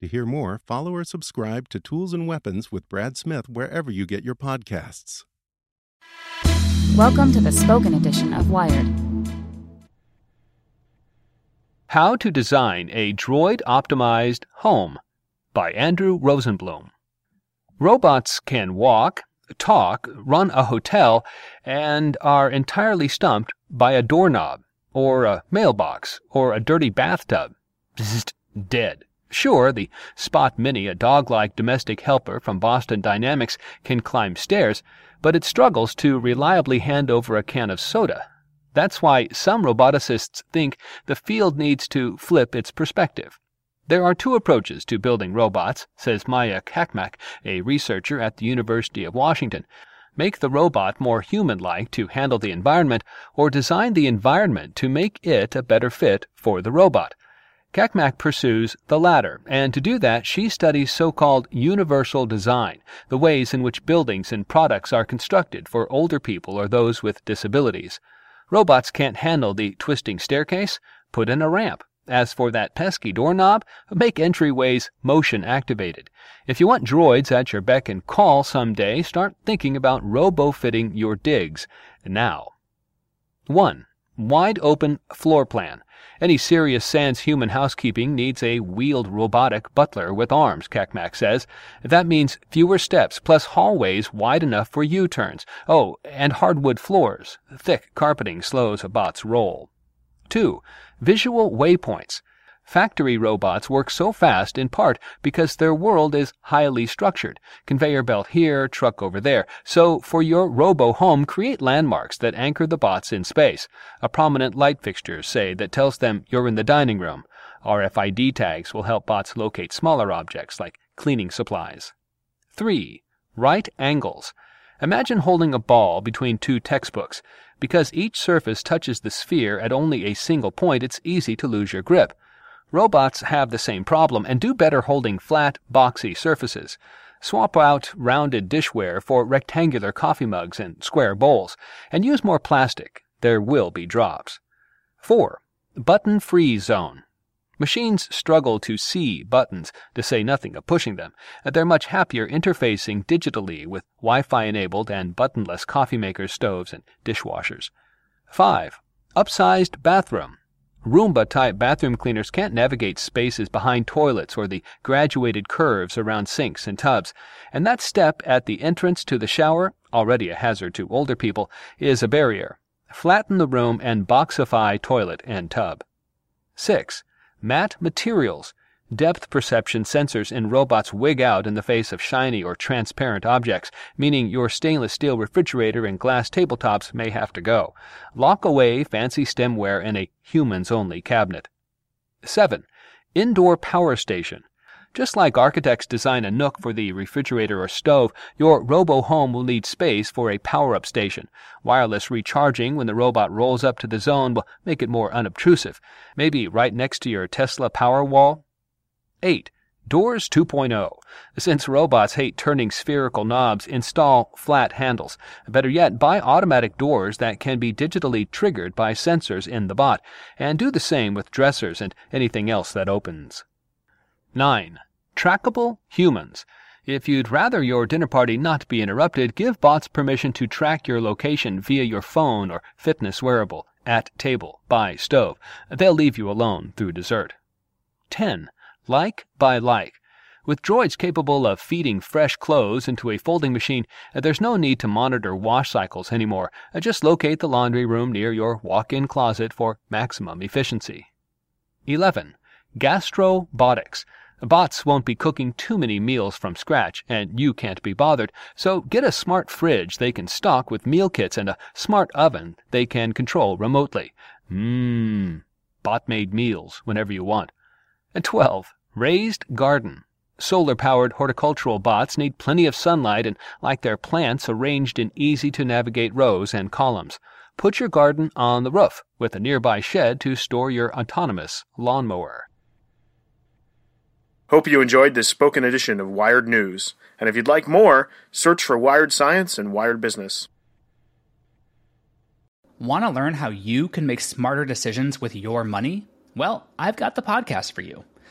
To hear more, follow or subscribe to Tools and Weapons with Brad Smith wherever you get your podcasts. Welcome to the spoken edition of Wired. How to Design a Droid Optimized Home by Andrew Rosenblum. Robots can walk, talk, run a hotel, and are entirely stumped by a doorknob, or a mailbox, or a dirty bathtub. Dead. Sure, the SpotMini, a dog-like domestic helper from Boston Dynamics, can climb stairs, but it struggles to reliably hand over a can of soda. That's why some roboticists think the field needs to flip its perspective. There are two approaches to building robots, says Maya Cakmak, a researcher at the University of Washington. Make the robot more human-like to handle the environment, or design the environment to make it a better fit for the robot. Cakmak pursues the latter, and to do that she studies so-called universal design, the ways in which buildings and products are constructed for older people or those with disabilities. Robots can't handle the twisting staircase? Put in a ramp. As for that pesky doorknob, make entryways motion activated. If you want droids at your beck and call someday, start thinking about robo-fitting your digs now. 1. Wide open floor plan. Any serious sans human housekeeping needs a wheeled robotic butler with arms, Cakmak says. That means fewer steps, plus hallways wide enough for U-turns. Oh, and hardwood floors. Thick carpeting slows a bot's roll. 2. Visual waypoints. Factory robots work so fast in part because their world is highly structured. Conveyor belt here, truck over there. So for your robo home, create landmarks that anchor the bots in space. A prominent light fixture, say, that tells them you're in the dining room. RFID tags will help bots locate smaller objects like cleaning supplies. 3. Right angles. Imagine holding a ball between two textbooks. Because each surface touches the sphere at only a single point, it's easy to lose your grip. Robots have the same problem and do better holding flat, boxy surfaces. Swap out rounded dishware for rectangular coffee mugs and square bowls, and use more plastic. There will be drops. 4. Button free zone. Machines struggle to see buttons, to say nothing of pushing them. They're much happier interfacing digitally with Wi Fi enabled and buttonless coffee makers, stoves, and dishwashers. 5. Upsized bathroom. Roomba type bathroom cleaners can't navigate spaces behind toilets or the graduated curves around sinks and tubs, and that step at the entrance to the shower, already a hazard to older people, is a barrier. Flatten the room and boxify toilet and tub. 6. Matte materials. Depth perception sensors in robots wig out in the face of shiny or transparent objects, meaning your stainless steel refrigerator and glass tabletops may have to go. Lock away fancy stemware in a humans only cabinet. 7. Indoor power station. Just like architects design a nook for the refrigerator or stove, your robo home will need space for a power up station. Wireless recharging when the robot rolls up to the zone will make it more unobtrusive. Maybe right next to your Tesla Powerwall 8. Doors 2.0. Since robots hate turning spherical knobs, install flat handles. Better yet, buy automatic doors that can be digitally triggered by sensors in the bot, and do the same with dressers and anything else that opens. 9. Trackable humans. If you'd rather your dinner party not be interrupted, give bots permission to track your location via your phone or fitness wearable, at table, by stove. They'll leave you alone through dessert. 10. Like by like. With droids capable of feeding fresh clothes into a folding machine, uh, there's no need to monitor wash cycles anymore. Uh, just locate the laundry room near your walk in closet for maximum efficiency. 11. Gastrobotics. Bots won't be cooking too many meals from scratch, and you can't be bothered, so get a smart fridge they can stock with meal kits and a smart oven they can control remotely. Mmm. Bot made meals whenever you want. And 12. Raised garden. Solar powered horticultural bots need plenty of sunlight and like their plants arranged in easy to navigate rows and columns. Put your garden on the roof with a nearby shed to store your autonomous lawnmower. Hope you enjoyed this spoken edition of Wired News. And if you'd like more, search for Wired Science and Wired Business. Want to learn how you can make smarter decisions with your money? Well, I've got the podcast for you.